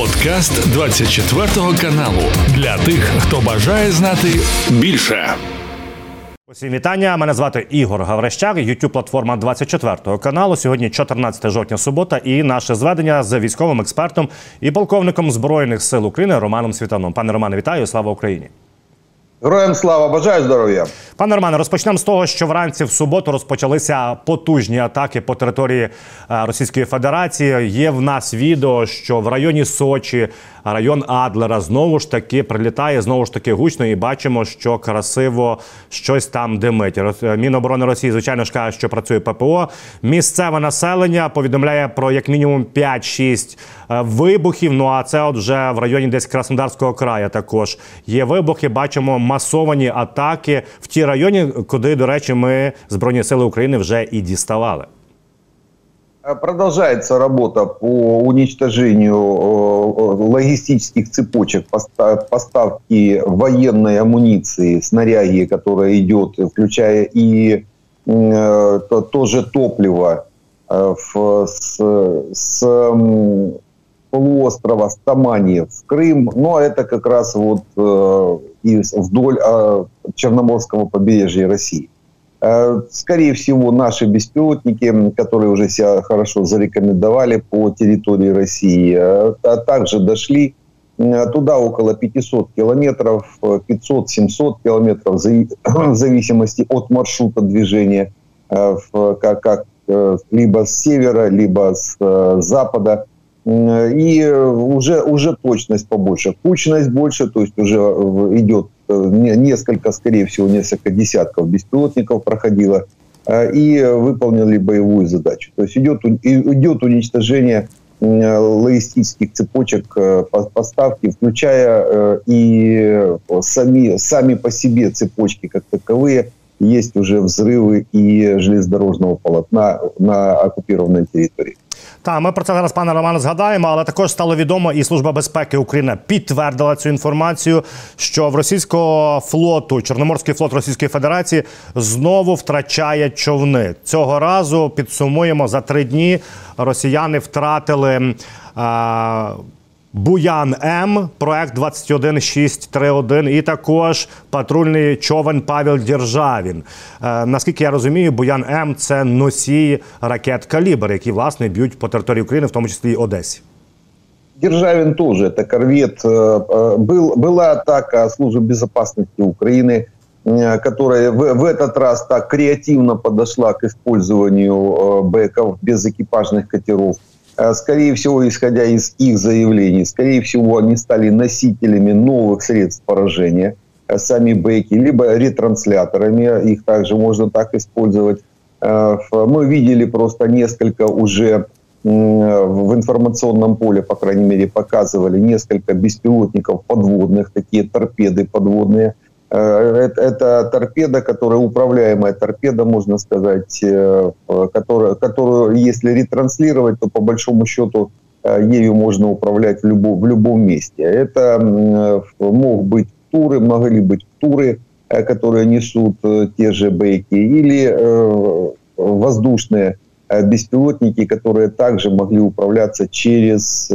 Подкаст 24 каналу для тих, хто бажає знати більше. Усім вітання. Мене звати Ігор Гаврищак, youtube платформа 24 каналу. Сьогодні 14 жовтня, субота, і наше зведення з військовим експертом і полковником збройних сил України Романом Світаном. Пане Романе, вітаю! Слава Україні! Героям слава бажаю здоров'я, пане Романе. Розпочнемо з того, що вранці в суботу розпочалися потужні атаки по території е, Російської Федерації. Є в нас відео, що в районі Сочі, район Адлера, знову ж таки прилітає знову ж таки гучно, і бачимо, що красиво щось там димить. Е, Міноборони Росії, звичайно ж каже, що працює ППО. Місцеве населення повідомляє про як мінімум 5-6 е, вибухів. Ну а це от вже в районі десь Краснодарського краю. Також є вибухи. Бачимо масовані атаки в ті районі, куди, до речі, ми збройні сили України вже і діставали. Продолжается работа по уничтожению логистических цепочек поставки военной амуниции, снаряги, которая идет, включая и то, же топливо с, с полуострова Стамани в Крым, но это как раз вот э, и вдоль э, Черноморского побережья России. Э, скорее всего, наши беспилотники, которые уже себя хорошо зарекомендовали по территории России, э, а также дошли э, туда около 500 километров, 500-700 километров, в зависимости от маршрута движения, как, как либо с севера, либо с запада и уже, уже точность побольше. Кучность больше, то есть уже идет э, несколько, скорее всего, несколько десятков беспилотников проходило э, и выполнили боевую задачу. То есть идет, идет уничтожение логистических цепочек э, поставки, включая и сами, сами по себе цепочки как таковые, есть уже взрывы и железнодорожного полотна на оккупированной территории. Та ми про це зараз, пане Романе, згадаємо, але також стало відомо, і служба безпеки України підтвердила цю інформацію, що в російського флоту, Чорноморський флот Російської Федерації, знову втрачає човни. Цього разу підсумуємо за три дні. Росіяни втратили. А, Буян М, проект 21631 і також патрульний човен Павел Державін. Е, наскільки я розумію, Буян М це носій ракет калібр, які власне б'ють по території України, в тому числі і Одесі. Державин тоже, это корвет. Э, э, был, была атака службы безопасности Украины, э, которая в, в этот раз так креативно подошла к использованию бэков без экипажных катеров. Э, скорее всего, исходя из их заявлений, скорее всего, они стали носителями новых средств поражения, э, сами бэки, либо ретрансляторами, их также можно так использовать. Э, мы видели просто несколько уже в информационном поле, по крайней мере, показывали несколько беспилотников подводных, такие торпеды подводные – это торпеда, которая управляемая торпеда, можно сказать, э, которая, которую, если ретранслировать, то по большому счету э, ею можно управлять в любом, в любом месте. Это мог быть туры, могли быть туры, которые несут те же бейки, или воздушные беспилотники, которые также могли управляться через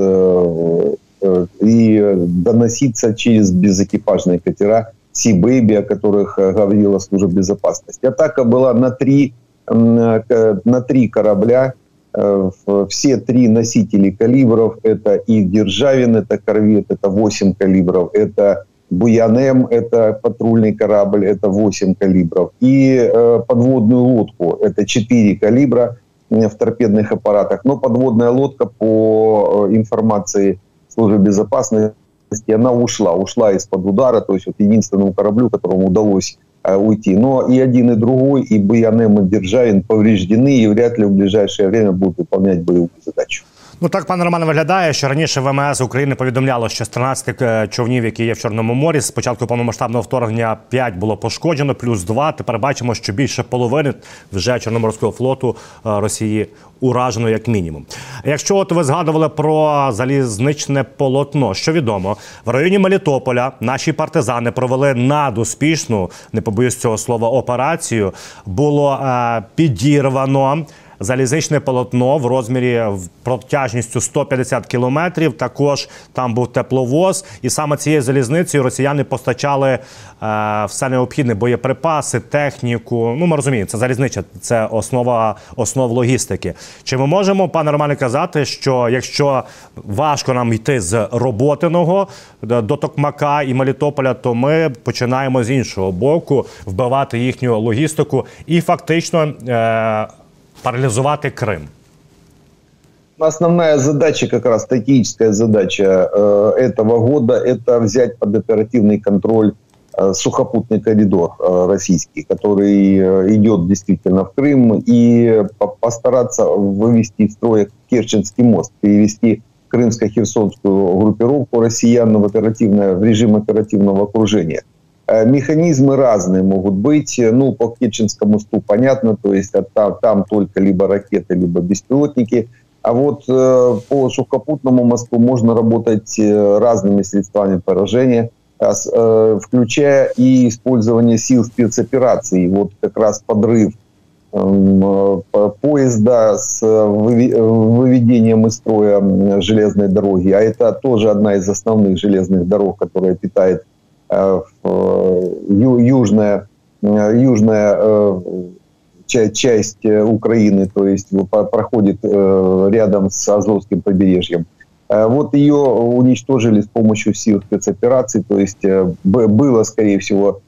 и доноситься через безэкипажные катера Baby, о которых э, говорила служба безопасности. Атака была на три, э, на три корабля. Э, все три носители калибров. Это и Державин, это корвет, это 8 калибров. Это Буянем, это патрульный корабль, это 8 калибров. И подводную лодку, это 4 калибра в торпедных аппаратах. Но подводная лодка, по информации службы безопасности, она ушла, ушла из-под удара, то есть вот единственному кораблю, которому удалось э, уйти. Но и один, и другой, и Баянем, и Державин повреждены, и вряд ли в ближайшее время будут выполнять боевую задачу. Ну так, пане Романе, виглядає, що раніше ВМС України повідомляло, що з 13 е, човнів, які є в Чорному морі, з початку повномасштабного вторгнення 5 було пошкоджено, плюс 2. Тепер бачимо, що більше половини вже Чорноморського флоту е, Росії уражено як мінімум. Якщо от ви згадували про залізничне полотно, що відомо в районі Мелітополя наші партизани провели надуспішну, не побоюсь цього слова, операцію. Було е, підірвано залізничне полотно в розмірі в протяжністю 150 кілометрів. Також там був тепловоз, і саме цією залізницею росіяни постачали е, все необхідне боєприпаси, техніку. Ну ми розуміємо, це залізнича, це основа основ логістики. Чи ми можемо, пане Романе, казати, що якщо важко нам йти з роботиного до Токмака і Мелітополя, то ми починаємо з іншого боку вбивати їхню логістику і фактично е, паралізувати Крим? Основная задача, как раз стратегическая задача э, этого года, это взять под оперативный контроль э, сухопутный коридор э, российский, который э, идет действительно в Крым, и по постараться вывести из строя Керченский мост, перевести крымско-херсонскую группировку россиян в, оперативное, в режим оперативного окружения. Э, механизмы разные могут быть. Ну, по Керченскому мосту понятно, то есть там, там только либо ракеты, либо беспилотники – а вот э, по сухопутному мосту можно работать э, разными средствами поражения, э, включая и использование сил спецопераций. Вот как раз подрыв эм, поезда с выведением из строя железной дороги. А это тоже одна из основных железных дорог, которая питает южная, южная часть э, Украины, то есть проходит э, рядом с Азовским побережьем. Э, вот ее уничтожили с помощью сил спецопераций, то есть было, скорее всего,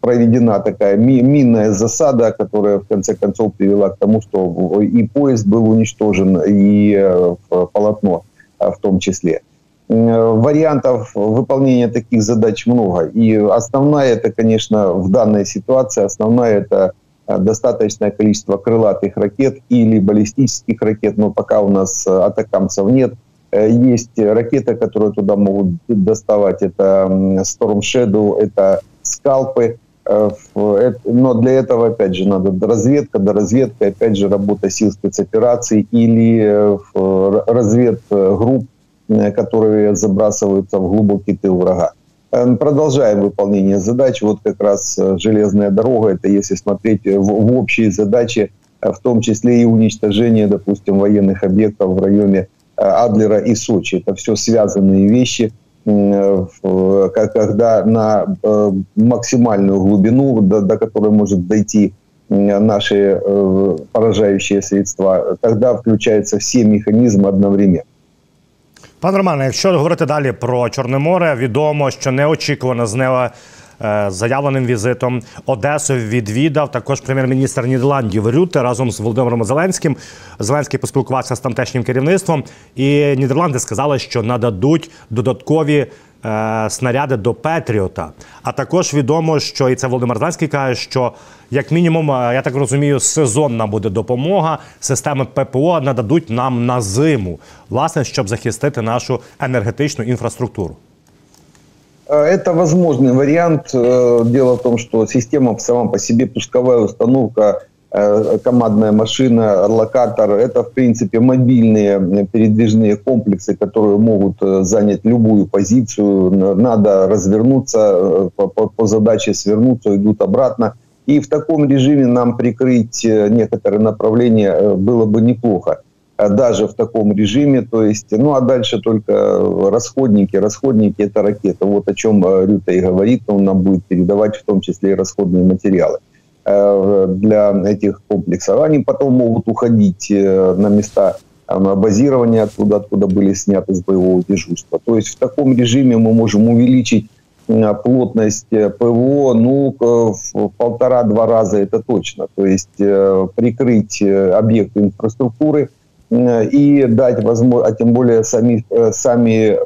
проведена такая минная засада, которая в конце концов привела к тому, что и поезд был уничтожен, и полотно в том числе. Вариантов выполнения таких задач много. И основная это, конечно, в данной ситуации, основная это Э, достаточное количество крылатых ракет или баллистических ракет, но пока у нас э, атакамцев нет. Э, есть ракеты, которые туда могут доставать. Это Storm Shadow, это скалпы. Но для этого, опять же, надо разведка, до разведки, опять же, работа сил спецопераций или разведгрупп, которые забрасываются в глубокий тыл врага. Эм, продолжаем выполнение задач. Вот как раз э, железная дорога, это если смотреть в, в общие задачи, э, в том числе и уничтожение, допустим, военных объектов в районе э, Адлера и Сочи. Это все связанные вещи, когда на максимальную глубину, до, до которой может дойти наши поражающие средства, тогда включаются все механизмы одновременно. Пане Романе, якщо говорити далі про Чорне море, відомо, що неочікувано з нео е, заявленим візитом Одесу відвідав також прем'єр-міністр Нідерландів Рюте разом з Володимиром Зеленським. Зеленський поспілкувався з тамтешнім керівництвом, і Нідерланди сказали, що нададуть додаткові снаряди до Петріота. А також відомо, що і це Володимир Зеленський каже, що як мінімум, е, я так розумію, сезонна буде допомога. Системи ППО нададуть нам на зиму, власне, щоб захистити нашу енергетичну інфраструктуру. Это возможный вариант. Дело в том, что система сама по себе пусковая установка Э, командная машина, локатор. Это, в принципе, мобильные передвижные комплексы, которые могут э, занять любую позицию. Надо развернуться, э, по, по, по задаче свернуться, идут обратно. И в таком режиме нам прикрыть некоторые направления было бы неплохо. Даже в таком режиме, то есть, ну а дальше только расходники. Расходники это ракета. Вот о чем Рюта и говорит, он нам будет передавать в том числе и расходные материалы. Э, для этих комплексов. Они потом могут уходить э, на места базирования оттуда, откуда были сняты с боевого дежурства. То есть в таком режиме мы можем увеличить плотность э, ПВО ну, в полтора-два раза это точно. То есть прикрыть объекты инфраструктуры и дать возможность, а тем более сами, сами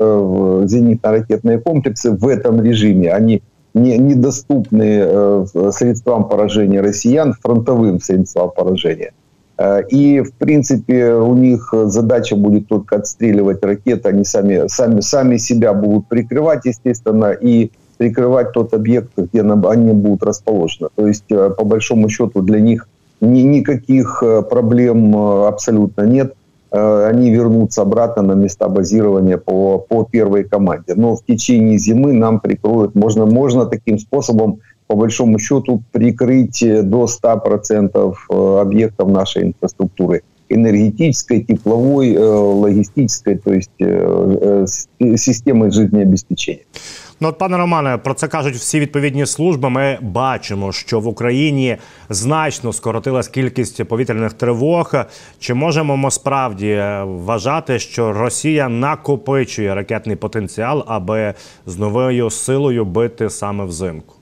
зенитно-ракетные комплексы в этом режиме, они не, недоступны э, средствам поражения россиян, фронтовым средствам поражения. Э, и, в принципе, у них задача будет только отстреливать ракеты. Они сами, сами, сами себя будут прикрывать, естественно, и прикрывать тот объект, где они будут расположены. То есть, э, по большому счету, для них ни, никаких проблем абсолютно нет. Э, они вернутся обратно на места базирования по, по первой команде. Но в течение зимы нам прикроют, можно, можно таким способом по большому счету прикрыть до 100% объектов нашей инфраструктуры энергетической, тепловой, логистической, то есть системы жизнеобеспечения. Ну, от пане Романе, про це кажуть всі відповідні служби. Ми бачимо, що в Україні значно скоротилась кількість повітряних тривог. Чи можемо ми справді вважати, що Росія накопичує ракетний потенціал, аби з новою силою бити саме взимку?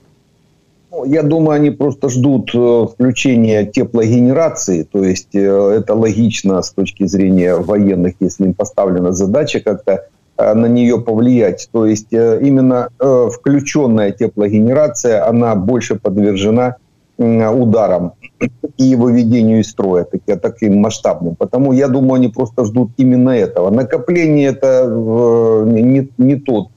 Ну, я думаю, они просто ждут э, включения теплогенерации, то есть э, это логично с точки зрения военных, если им поставлена задача как-то Э, на нее повлиять. То есть э, именно э, включенная теплогенерация, она больше подвержена ударам и выведению из строя таким, таким масштабным. Потому я думаю, они просто ждут именно этого. Накопление это не, не тот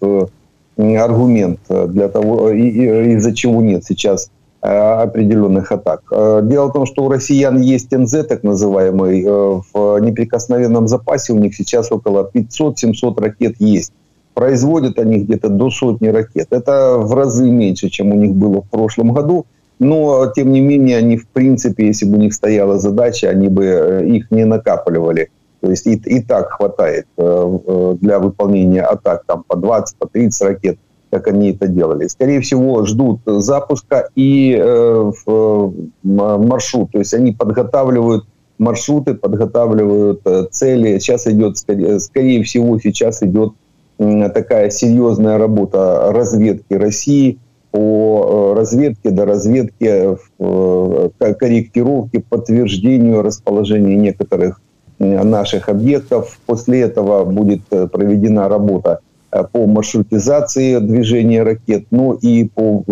аргумент для того, из-за чего нет сейчас Э, определенных атак. Э, дело в том, что у россиян есть НЗ, так называемый, э, в неприкосновенном запасе у них сейчас около 500-700 ракет есть. Производят они где-то до сотни ракет. Это в разы меньше, чем у них было в прошлом году. Но, тем не менее, они, в принципе, если бы у них стояла задача, они бы их не накапливали. То есть и, и так хватает для выполнения атак там, по 20, по 30 ракет как они это делали. Скорее всего, ждут запуска и э, в, маршрут. То есть они подготавливают маршруты, подготавливают э, цели. Сейчас идет, скорее, всего, сейчас идет э, такая серьезная работа разведки России по э, разведке до разведки, э, корректировке, подтверждению расположения некоторых наших объектов. После этого будет э, проведена работа Э, по маршрутизации движения ракет, ну и по,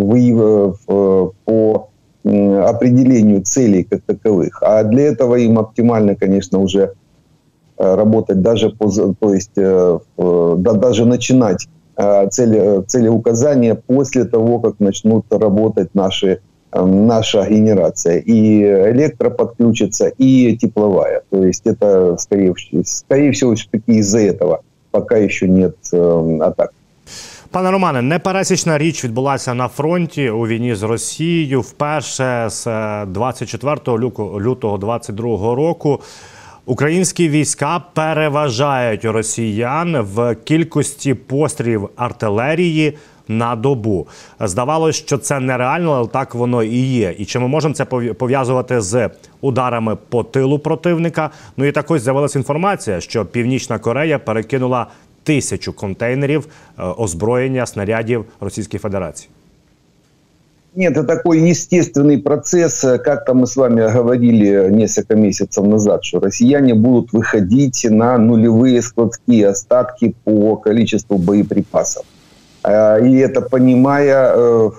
по определению целей как таковых. А для этого им оптимально, конечно, уже э, работать даже по, то есть э, да, даже начинать цели, цели указания после того, как начнут работать наши наша генерация. И электро подключится, и тепловая. То есть это, скорее, скорее всего, все-таки из-за этого – пока еще нет э, атак. Пане Романе, непересічна річ відбулася на фронті у війні з Росією вперше з 24 е, лютого 22 року. Українські війська переважають росіян в кількості пострілів артилерії на добу. Здавалось, що це нереально, але так воно і є. І чи ми можемо це пов'язувати з ударами по тилу противника? Ну і так ось з'явилася інформація, що Північна Корея перекинула тисячу контейнерів е, озброєння снарядів Російської Федерації. Нет, это такой естественный процесс. Как-то мы с вами говорили несколько месяцев назад, что россияне будут выходить на нулевые складские остатки по количеству боеприпасов. Э, и это понимая, э,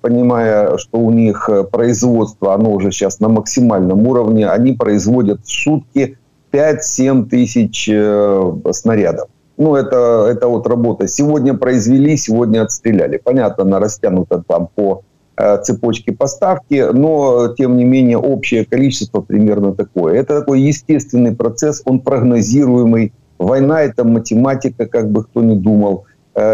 понимая, что у них производство, оно уже сейчас на максимальном уровне, они производят в сутки 5-7 тысяч э, снарядов. Ну, это, это вот работа. Сегодня произвели, сегодня отстреляли. Понятно, она растянута там по цепочке поставки, но, тем не менее, общее количество примерно такое. Это такой естественный процесс, он прогнозируемый. Война – это математика, как бы кто ни думал – Э,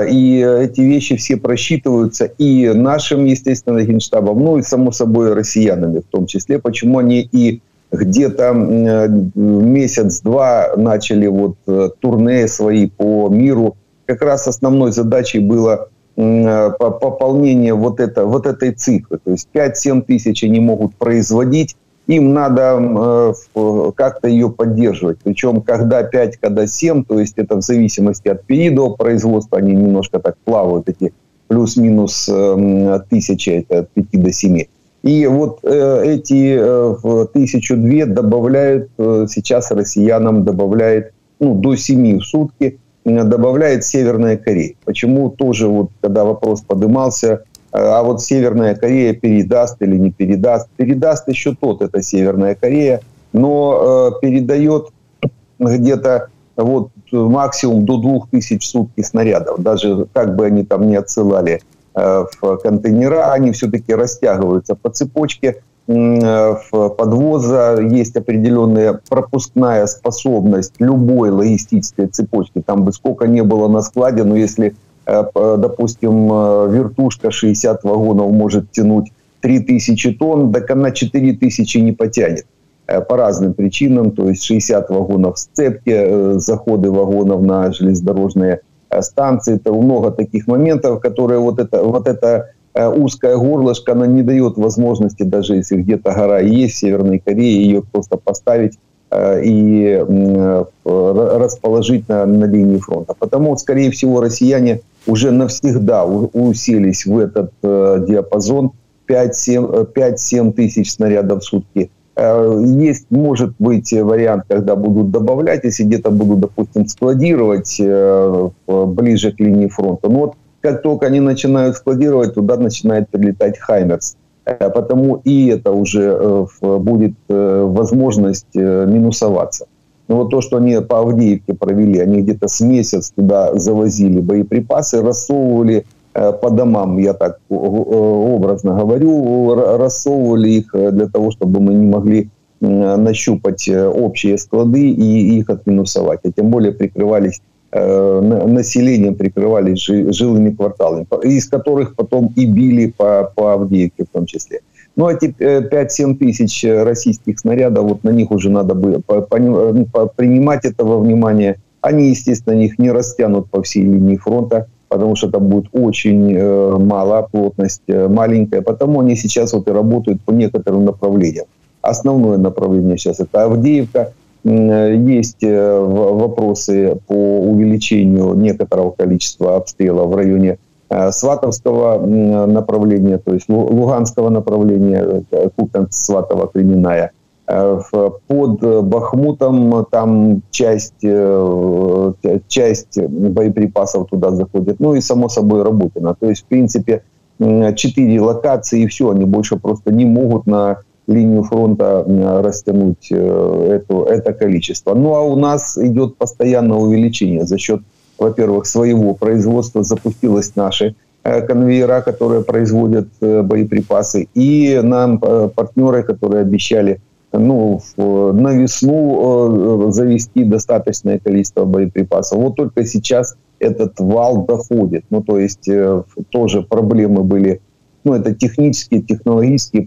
и эти вещи все просчитываются и нашим, естественно, генштабом, ну и, само собой, россиянами в том числе. Почему они и где-то э, месяц-два начали вот э, турне свои по миру. Как раз основной задачей было пополнение вот, это, вот этой цифры. То есть 5-7 тысяч они могут производить, им надо э, как-то ее поддерживать. Причем когда 5, когда 7, то есть это в зависимости от периода производства, они немножко так плавают, эти плюс-минус э, тысячи, это от 5 до 7. И вот э, эти э, тысячу две добавляют э, сейчас россиянам, добавляет ну, до 7 в сутки, э, добавляет Северная Корея. Почему тоже вот, когда вопрос поднимался, а вот Северная Корея передаст или не передаст. Передаст еще тот, это Северная Корея, но э, передает где-то вот максимум до 2000 в сутки снарядов. Даже как бы они там не отсылали э, в контейнера, они все-таки растягиваются по цепочке э, в подвоза. Есть определенная пропускная способность любой логистической цепочки. Там бы сколько не было на складе, но если допустим, вертушка 60 вагонов может тянуть 3000 тонн, так она 4000 не потянет по разным причинам, то есть 60 вагонов сцепки, заходы вагонов на железнодорожные станции, это много таких моментов, которые вот это, вот это узкое горлышко, она не дает возможности, даже если где-то гора есть в Северной Корее, ее просто поставить Э, и расположить на, на линии фронта. Потому, скорее всего, россияне уже навсегда уселись в этот э, диапазон 5-7 э, тысяч снарядов в сутки. Есть, может быть, вариант, когда будут добавлять, если где-то будут, допустим, складировать ближе к линии фронта. Но вот как только они начинают складировать, туда начинает прилетать «Хаймерс». Э, потому и это уже э, будет э, возможность минусоваться. Но вот то, что они по Авдеевке провели, они где-то с месяц туда завозили боеприпасы, рассовывали по домам, я так образно говорю, рассовывали их для того, чтобы мы не могли нащупать общие склады и их отминусовать. А тем более прикрывались Э, населением прикрывались жилыми кварталами, из которых потом и били по, по Авдеевке в том числе. Ну, эти 5-7 тысяч российских снарядов, вот на них уже надо бы ну, принимать это во внимание. Они, естественно, их не растянут по всей линии фронта, потому что там будет очень э, мало, плотность э, маленькая. Потому они сейчас вот и работают по некоторым направлениям. Основное направление сейчас это Авдеевка, есть э, вопросы по увеличению некоторого количества обстрелов в районе э, Сватовского направления, то есть Луганского направления, э, Купенск-Сватова, Кременная. Под Бахмутом там часть, часть боеприпасов туда заходит. Ну и, само собой, Работина. То есть, в принципе, четыре локации, и все, они больше просто не могут на линию фронта растянуть э, это, это количество. Ну а у нас идет постоянное увеличение за счет, во-первых, своего производства. Запустилось наши э, конвейера, которые производят э, боеприпасы, и нам партнеры, которые обещали ну, на весну завести достаточное количество боеприпасов. Вот только сейчас этот вал доходит. Ну, то есть тоже проблемы были ну, это технические, технологические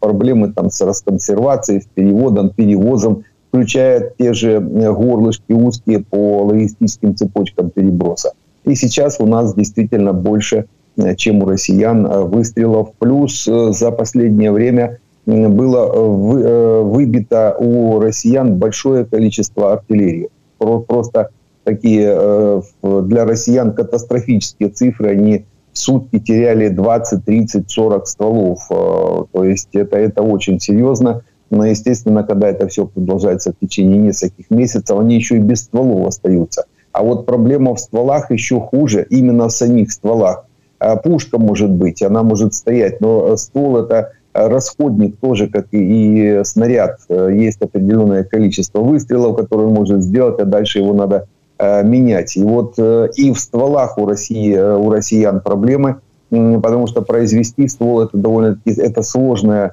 проблемы там, с расконсервацией, с переводом, перевозом, включая те же э, горлышки узкие по логистическим цепочкам переброса. И сейчас у нас действительно больше, э, чем у россиян, э, выстрелов. Плюс за последнее время было выбито у россиян большое количество артиллерии. Просто такие для россиян катастрофические цифры, они сутки теряли 20, 30, 40 стволов. То есть это, это очень серьезно. Но, естественно, когда это все продолжается в течение нескольких месяцев, они еще и без стволов остаются. А вот проблема в стволах еще хуже, именно в самих стволах. Э, пушка может быть, она может стоять, но ствол это расходник тоже, как и снаряд. Э, есть определенное количество выстрелов, которые он может сделать, а дальше его надо Э, менять. И вот э, и в стволах у России, э, у россиян проблемы, потому что произвести ствол это довольно-таки это сложное,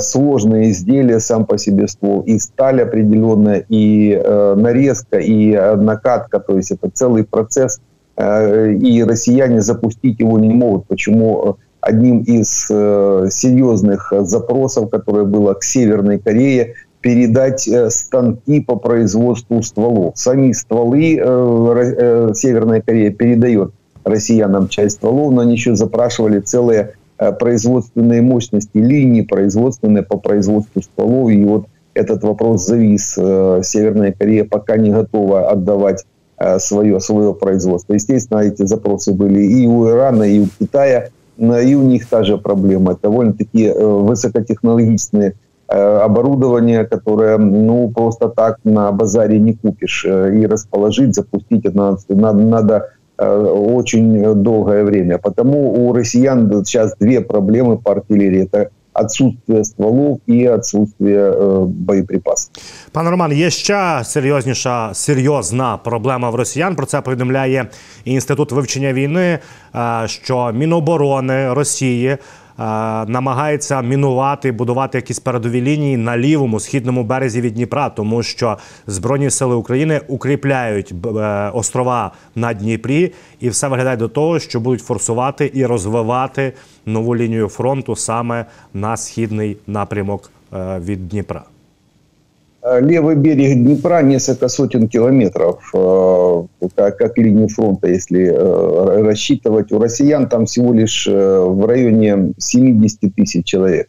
сложное изделие сам по себе ствол. И сталь определенная, и нарезка, и накатка, то есть это целый процесс. И россияне запустить его не могут. Почему одним из серьезных запросов, которое было к Северной Корее, передать э, станки по производству стволов. Сами стволы э, э, Северная Корея передает россиянам часть стволов, но они еще запрашивали целые производственные мощности, линии производственные по производству стволов. И вот этот вопрос завис. Северная Корея пока не готова отдавать свое, свое производство. Естественно, эти запросы были и у Ирана, и у Китая, и у них та же проблема. Довольно-таки высокотехнологичные Э, оборудование, которое ну просто так на базаре не купишь э, и расположить, запустить это надо, надо, надо очень долгое время. Потому у россиян сейчас две проблемы по артиллерии. Это отсутствие стволов і відсутствие э, боєприпасів. Пане Роман, є ще серйозніша серйозна проблема в росіян. Про це повідомляє інститут вивчення війни. Що Міноборони Росії намагається мінувати, будувати якісь передові лінії на лівому східному березі від Дніпра, тому що Збройні сили України укріпляють е, острова на Дніпрі, і все виглядає до того, що будуть форсувати і розвивати нову лінію фронту саме на східний напрямок е, від Дніпра. Левый берег Днепра несколько сотен километров, как, как линию фронта, если рассчитывать. У россиян там всего лишь в районе 70 тысяч человек.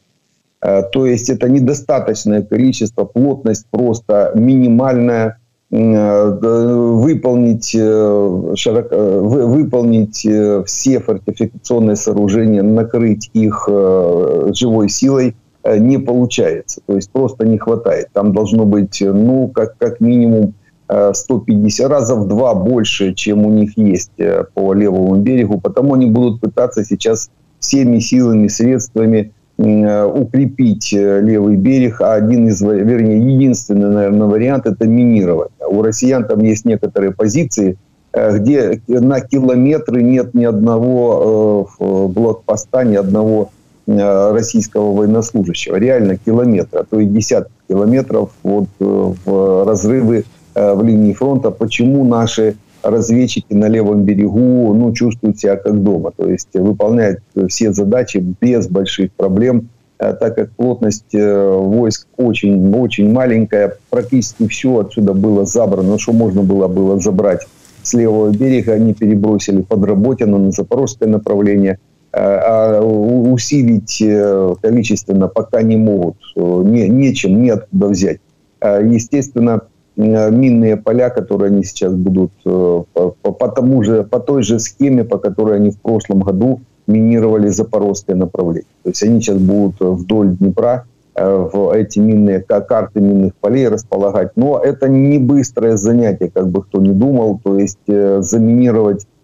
То есть это недостаточное количество, плотность просто минимальная. Выполнить, широко, выполнить все фортификационные сооружения, накрыть их живой силой – Э, не получается. То есть просто не хватает. Там должно быть, ну, как, как минимум 150 э, раза в два больше, чем у них есть э, по левому берегу. Потому они будут пытаться сейчас всеми силами, средствами укрепить левый берег, а один из, вернее, единственный, наверное, вариант – это минировать. У россиян там есть некоторые позиции, где на километры нет ни одного блокпоста, ни одного Э, российского военнослужащего. Реально километры, а то и десятки километров вот, э, в разрывы э, в линии фронта. Почему наши разведчики на левом берегу ну, чувствуют себя как дома, то есть выполняют все задачи без больших проблем, так как плотность войск очень, очень маленькая, практически все отсюда было забрано, что можно было, было забрать с левого берега, они перебросили под Работину на запорожское направление – а усилить э, количественно пока не могут, не, нечем, неоткуда взять. Естественно, минные поля, которые они сейчас будут э, по, по, тому же, по той же схеме, по которой они в прошлом году минировали запорожское направление. То есть они сейчас будут вдоль Днепра э, в эти минные карты минных полей располагать. Но это не быстрое занятие, как бы кто ни думал. То есть заминировать Э,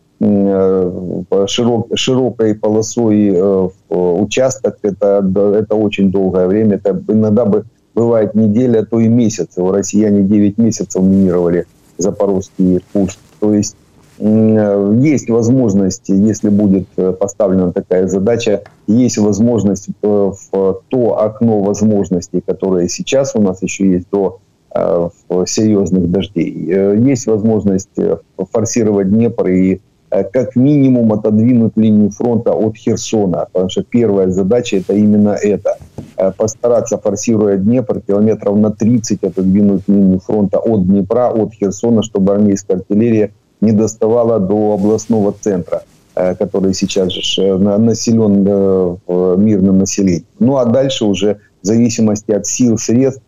широк, широкой полосой э, участок, это, это очень долгое время. Это иногда бы бывает неделя, а то и месяц. Россияне 9 месяцев минировали Запорожский Курск. То есть э, есть возможность, если будет поставлена такая задача, есть возможность в то окно возможностей, которое сейчас у нас еще есть до серьезных дождей. Есть возможность форсировать Днепр и Э, как минимум отодвинуть линию фронта от Херсона, потому что первая задача это именно это. Э, постараться, форсируя Днепр, километров на 30 отодвинуть линию фронта от Днепра, от Херсона, чтобы армейская артиллерия не доставала до областного центра, э, который сейчас же населен мирным населением. Ну а дальше уже в зависимости от сил, средств,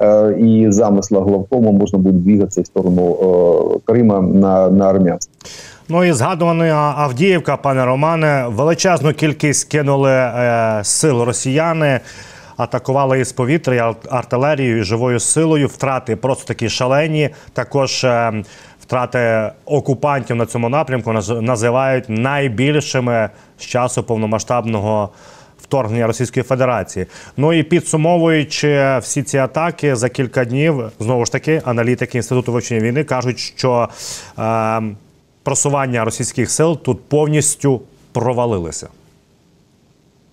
и замысла главкома можно будет двигаться в сторону Крыма на, на Армянск. Ну і згадувана Авдіївка, пане Романе, величезну кількість кинули е, сил росіяни, атакували із повітря артилерією, і живою силою. Втрати просто такі шалені. Також е, втрати окупантів на цьому напрямку називають найбільшими з часу повномасштабного Вторгнення Російської Федерації, ну і підсумовуючи всі ці атаки за кілька днів, знову ж таки, аналітики інституту вивчення війни кажуть, що е, просування російських сил тут повністю провалилися?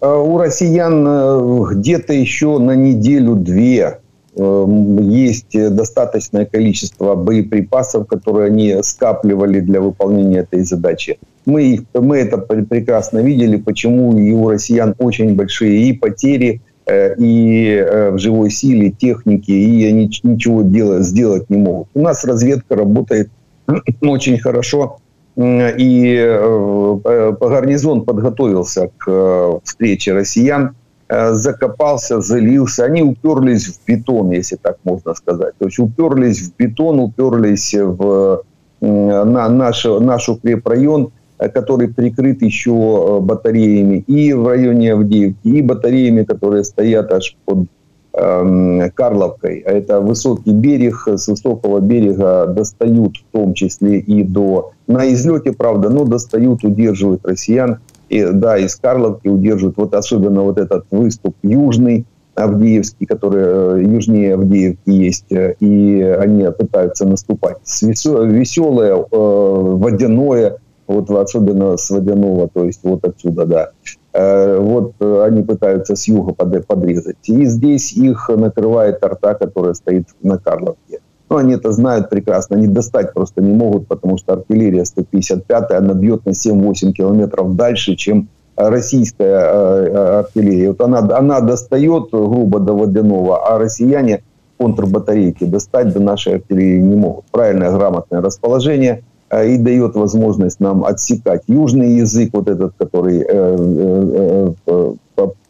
У россиян э, где-то еще на неделю-две э, есть достаточное количество боеприпасов, которые они скапливали для выполнения этой задачи. Мы, мы это прекрасно видели, почему и у россиян очень большие и потери, э, и в живой силе, технике, и они ничего делать, сделать не могут. У нас разведка работает очень хорошо и э, гарнизон подготовился к э, встрече россиян, э, закопался, залился. Они уперлись в бетон, если так можно сказать. То есть уперлись в бетон, уперлись в на наш, наш укрепрайон, который прикрыт еще батареями и в районе Авдеевки, и батареями, которые стоят аж под Эм, Карловкой. Это высокий берег, с высокого берега достают в том числе и до... На излете, правда, но достают, удерживают россиян. И, да, из Карловки удерживают. Вот особенно вот этот выступ южный, Авдеевский, который э, южнее Авдеевки есть, э, и они пытаются наступать. Веселое, э, водяное, вот особенно с Водяного, то есть вот отсюда, да. Э, вот они пытаются с юга подрезать. И здесь их накрывает арта, которая стоит на Карловке. Ну, они это знают прекрасно, они достать просто не могут, потому что артиллерия 155-я, она бьет на 7-8 километров дальше, чем российская э, артиллерия. Вот она, она достает грубо до Водяного, а россияне контрбатарейки достать до нашей артиллерии не могут. Правильное, грамотное расположение э, и дает возможность нам отсекать южный язык, вот этот, который э,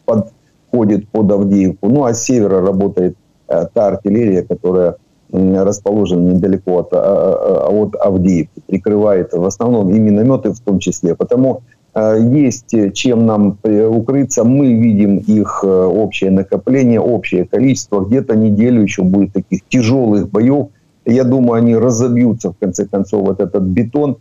подходит под Авдеевку. Ну, а с севера работает та артиллерия, которая расположена недалеко от, от Авдеевки, прикрывает в основном и минометы в том числе. Потому Э, есть чем нам э, укрыться. Мы видим их э, общее накопление, общее количество. Где-то неделю еще будет таких тяжелых боев. Я думаю, они разобьются в конце концов вот этот бетон,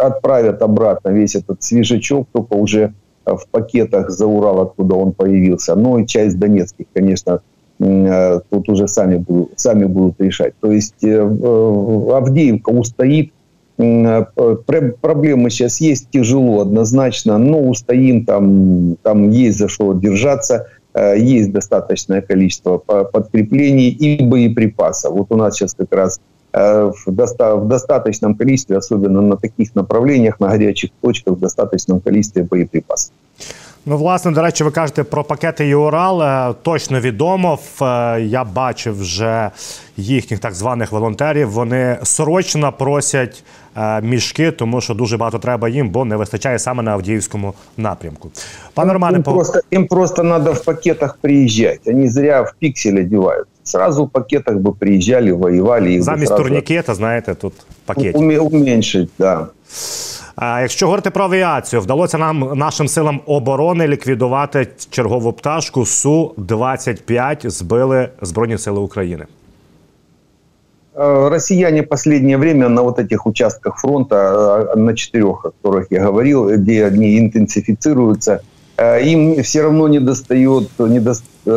отправят обратно весь этот свежачок, только уже в пакетах за Урал, откуда он появился. Ну и часть донецких, конечно, тут уже сами сами будут решать. То есть Авдеевка устоит, Э, проблемы сейчас есть, тяжело однозначно, но устоим, там, там есть за что держаться, э, есть достаточное количество подкреплений и боеприпасов. Вот у нас сейчас как раз э, в, доста в достаточном количестве, особенно на таких направлениях, на горячих точках, в достаточном количестве боеприпасов. Ну, власне, до речі, ви кажете про пакети ЮРАЛ. Е, точно відомо. Е, я бачив вже їхніх так званих волонтерів. Вони срочно просять мішки, тому що дуже багато треба їм, бо не вистачає саме на Авдіївському напрямку. Пане Романе, їм просто їм просто треба в пакетах приїжджати. Вони зря в піксель одягають. Сразу в пакетах би приїжджали, воювали. Замість сразу... турнікета, знаєте, тут пакет. Уменьшить. Да. Якщо говорити про авіацію, вдалося нам нашим силам оборони ліквідувати чергову пташку су 25 збили збройні сили України. Россияне в последнее время на вот этих участках фронта, на четырех, о которых я говорил, где они интенсифицируются, им все равно не достает, не, до,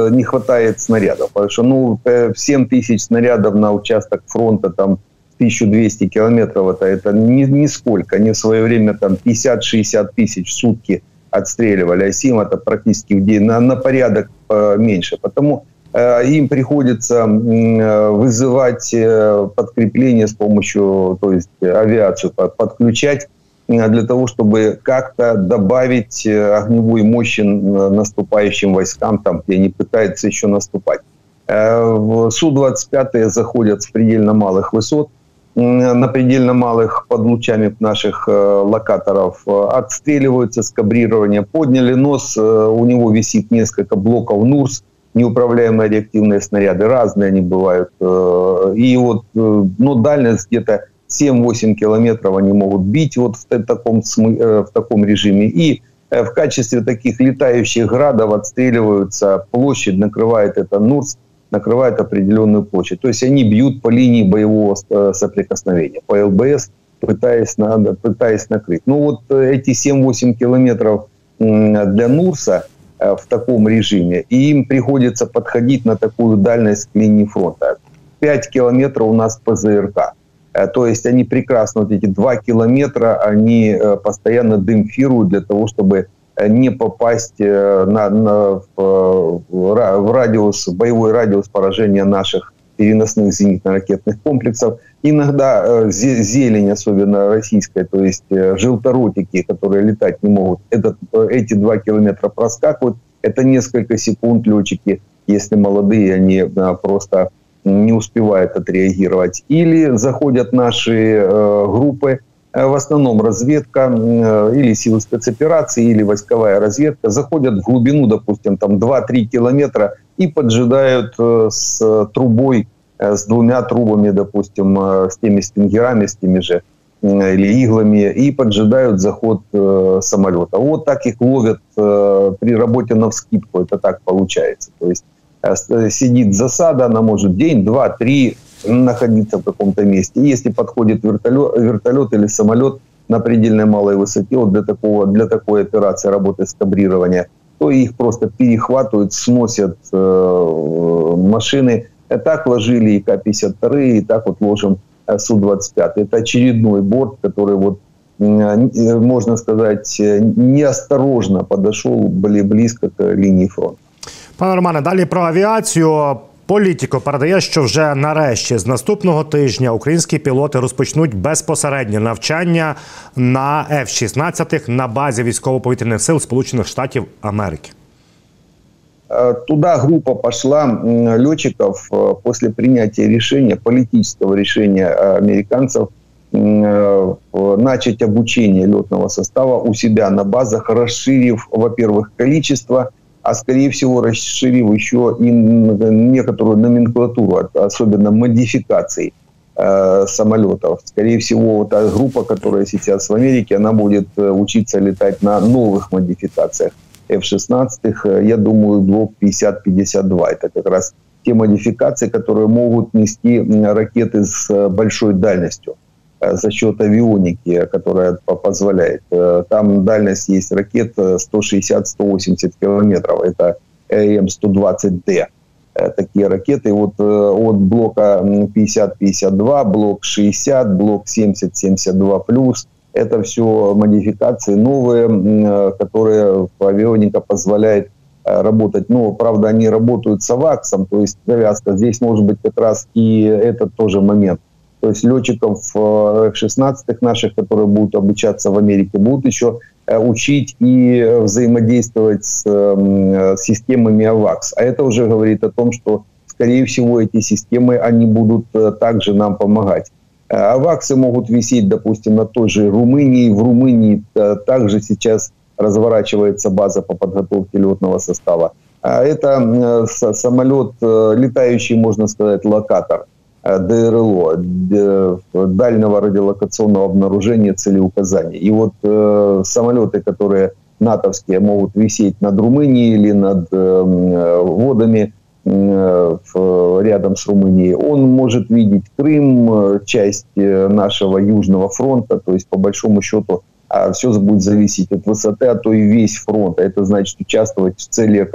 не хватает снарядов. Потому что ну, 7 тысяч снарядов на участок фронта там 1200 километров, это, это ни, нисколько. Они в свое время там 50-60 тысяч в сутки отстреливали, а СИМ это практически в день на, на порядок э, меньше. Потому э, им приходится э, вызывать э, подкрепление с помощью, то есть авиацию подключать э, для того, чтобы как-то добавить э, огневой мощи наступающим войскам, там, где они пытаются еще наступать. Су-25 заходят с предельно малых высот, на предельно малых под лучами наших э, локаторов э, отстреливаются с. Подняли нос, э, у него висит несколько блоков НУРС, неуправляемые реактивные снаряды, разные они бывают. И вот, ну, дальность где-то 7-8 километров они могут бить вот в таком, в таком режиме. И в качестве таких летающих градов отстреливаются площадь, накрывает это НУРС, накрывает определенную площадь. То есть они бьют по линии боевого э, соприкосновения, по ЛБС, пытаясь, на, пытаясь накрыть. Ну вот э, эти 7-8 километров для Нурса э, в таком режиме, и им приходится подходить на такую дальность к линии фронта. 5 километров у нас ПЗРК. То есть они прекрасно, вот эти 2 километра, они постоянно дымфируют для того, чтобы не попасть э, на, на, в, в радиус, боевой радиус поражения наших переносных зенитно-ракетных комплексов. Иногда э, зелень, особенно российская, то есть э, желторотики, которые летать не могут, этот, эти два километра проскакивают. Это несколько секунд летчики, если молодые, они просто не успевают отреагировать. Или заходят наши группы, Э, в основном разведка э, или силы спецоперации, или войсковая разведка заходят в глубину, допустим, там 2-3 километра и поджидают э, с трубой, с двумя трубами, допустим, с теми стингерами, с теми же или иглами, и поджидают заход самолета. Вот так их ловят при работе на вскидку, это так получается. То есть сидит засада, она может день, два, три, находиться в каком-то месте. И если подходит вертолет, вертолет или самолет на предельно малой высоте, вот для, такого, для такой операции работы скабрирования, то их просто перехватывают, сносят э, машины. Так ложили и К-52, и так вот ложим Су-25. Это очередной борт, который вот можно сказать, неосторожно подошел более близко к линии фронта. Пане Романе, далі про авіацію. Політіко передає, що вже нарешті з наступного тижня українські пілоти розпочнуть безпосереднє навчання на F-16 на базі військово-повітряних сил Сполучених Штатів Америки. Туда группа пошла летчиков после принятия решения, политического решения американцев начать обучение летного состава у себя на базах, расширив, во-первых, количество а скорее всего расширив еще и некоторую номенклатуру, особенно модификаций э, самолетов. Скорее всего, та группа, которая сейчас в Америке, она будет э, учиться летать на новых модификациях F-16, э, я думаю, блок 50-52. Это как раз те модификации, которые могут нести ракеты с большой дальностью. Э, за счет авионики, которая позволяет. Э, там дальность есть ракет 160-180 километров. Это AIM-120D. Э, такие ракеты. Вот от блока 50-52, блок 60, блок 70-72+, это все модификации новые, которые авионика позволяет работать. Но, правда, они работают с аваксом, то есть завязка. Здесь может быть как раз и этот тоже момент то есть летчиков F-16 э, наших, которые будут обучаться в Америке, будут еще э, учить и взаимодействовать с э, системами AVAX. А это уже говорит о том, что, скорее всего, эти системы, они будут также нам помогать. Аваксы могут висеть, допустим, на той же Румынии. В Румынии также сейчас разворачивается база по подготовке летного состава. А это самолет, летающий, можно сказать, локатор – ДРЛО, дальнего радиолокационного обнаружения целеуказаний. И вот э, самолеты, которые натовские могут висеть над Румынией или над э, водами э, рядом с Румынией, он может видеть Крым, э, часть нашего Южного фронта, то есть по большому счету а все будет зависеть от высоты, а то и весь фронт. А это значит участвовать в цели,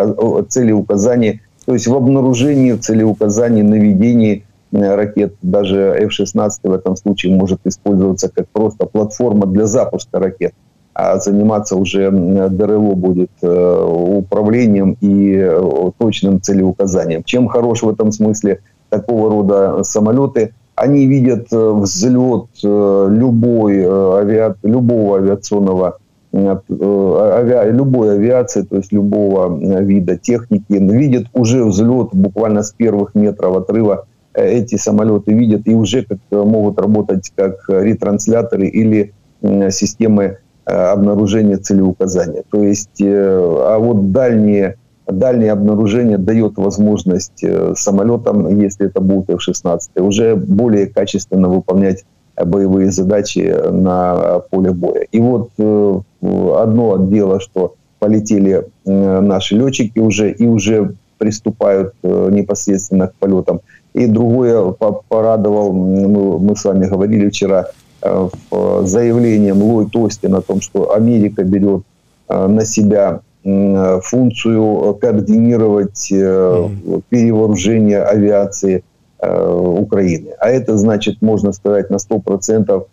цели указания, то есть в обнаружении, целеуказании, наведении Э, ракет, даже F-16 в этом случае может использоваться как просто платформа для запуска ракет, а заниматься уже ДРЛО будет э, управлением и э, точным целеуказанием. Чем хорош в этом смысле такого рода самолеты? Они видят взлет любой авиа... любого авиационного авиа... любой авиации, то есть любого вида техники, видят уже взлет буквально с первых метров отрыва эти самолеты видят и уже как э, могут работать как ретрансляторы или системы э, обнаружения целеуказания. То есть, э, а вот дальние, дальнее обнаружение дает возможность самолетам, если это будут F-16, уже более качественно выполнять боевые задачи на поле боя. И вот одно дело, что полетели наши летчики уже и уже приступают непосредственно к полетам. И другое порадовал, мы, мы с вами говорили вчера, э, заявлением Ллойд Остин о том, что Америка берет э, на себя функцию координировать перевооружение авиации э, Украины. А это значит, можно сказать, на 100%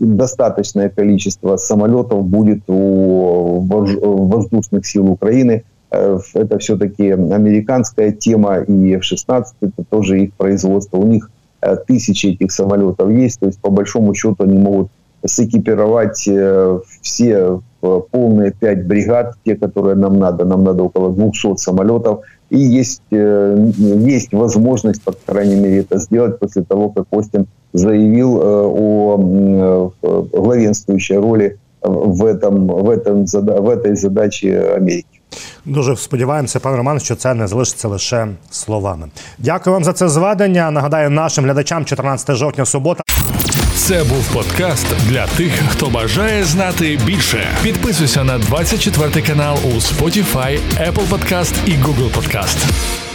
достаточное количество самолетов будет у воздушных сил Украины – Э, это все-таки американская тема, и F-16 это тоже их производство. У них э, тысячи этих самолетов есть, то есть по большому счету они могут сэкипировать э, все полные пять бригад, те, которые нам надо. Нам надо около 200 самолетов. И есть, есть возможность, по крайней мере, это сделать после того, как Остин заявил о главенствующей роли в, этом, в, этом, в этой задаче Америки. Дуже сподіваємося, пан Роман, що це не залишиться лише словами. Дякую вам за це зведення. Нагадаю нашим глядачам 14 жовтня субота. Це був подкаст для тих, хто бажає знати більше. Підписуйся на 24 канал у Spotify, Apple Podcast і Google Podcast.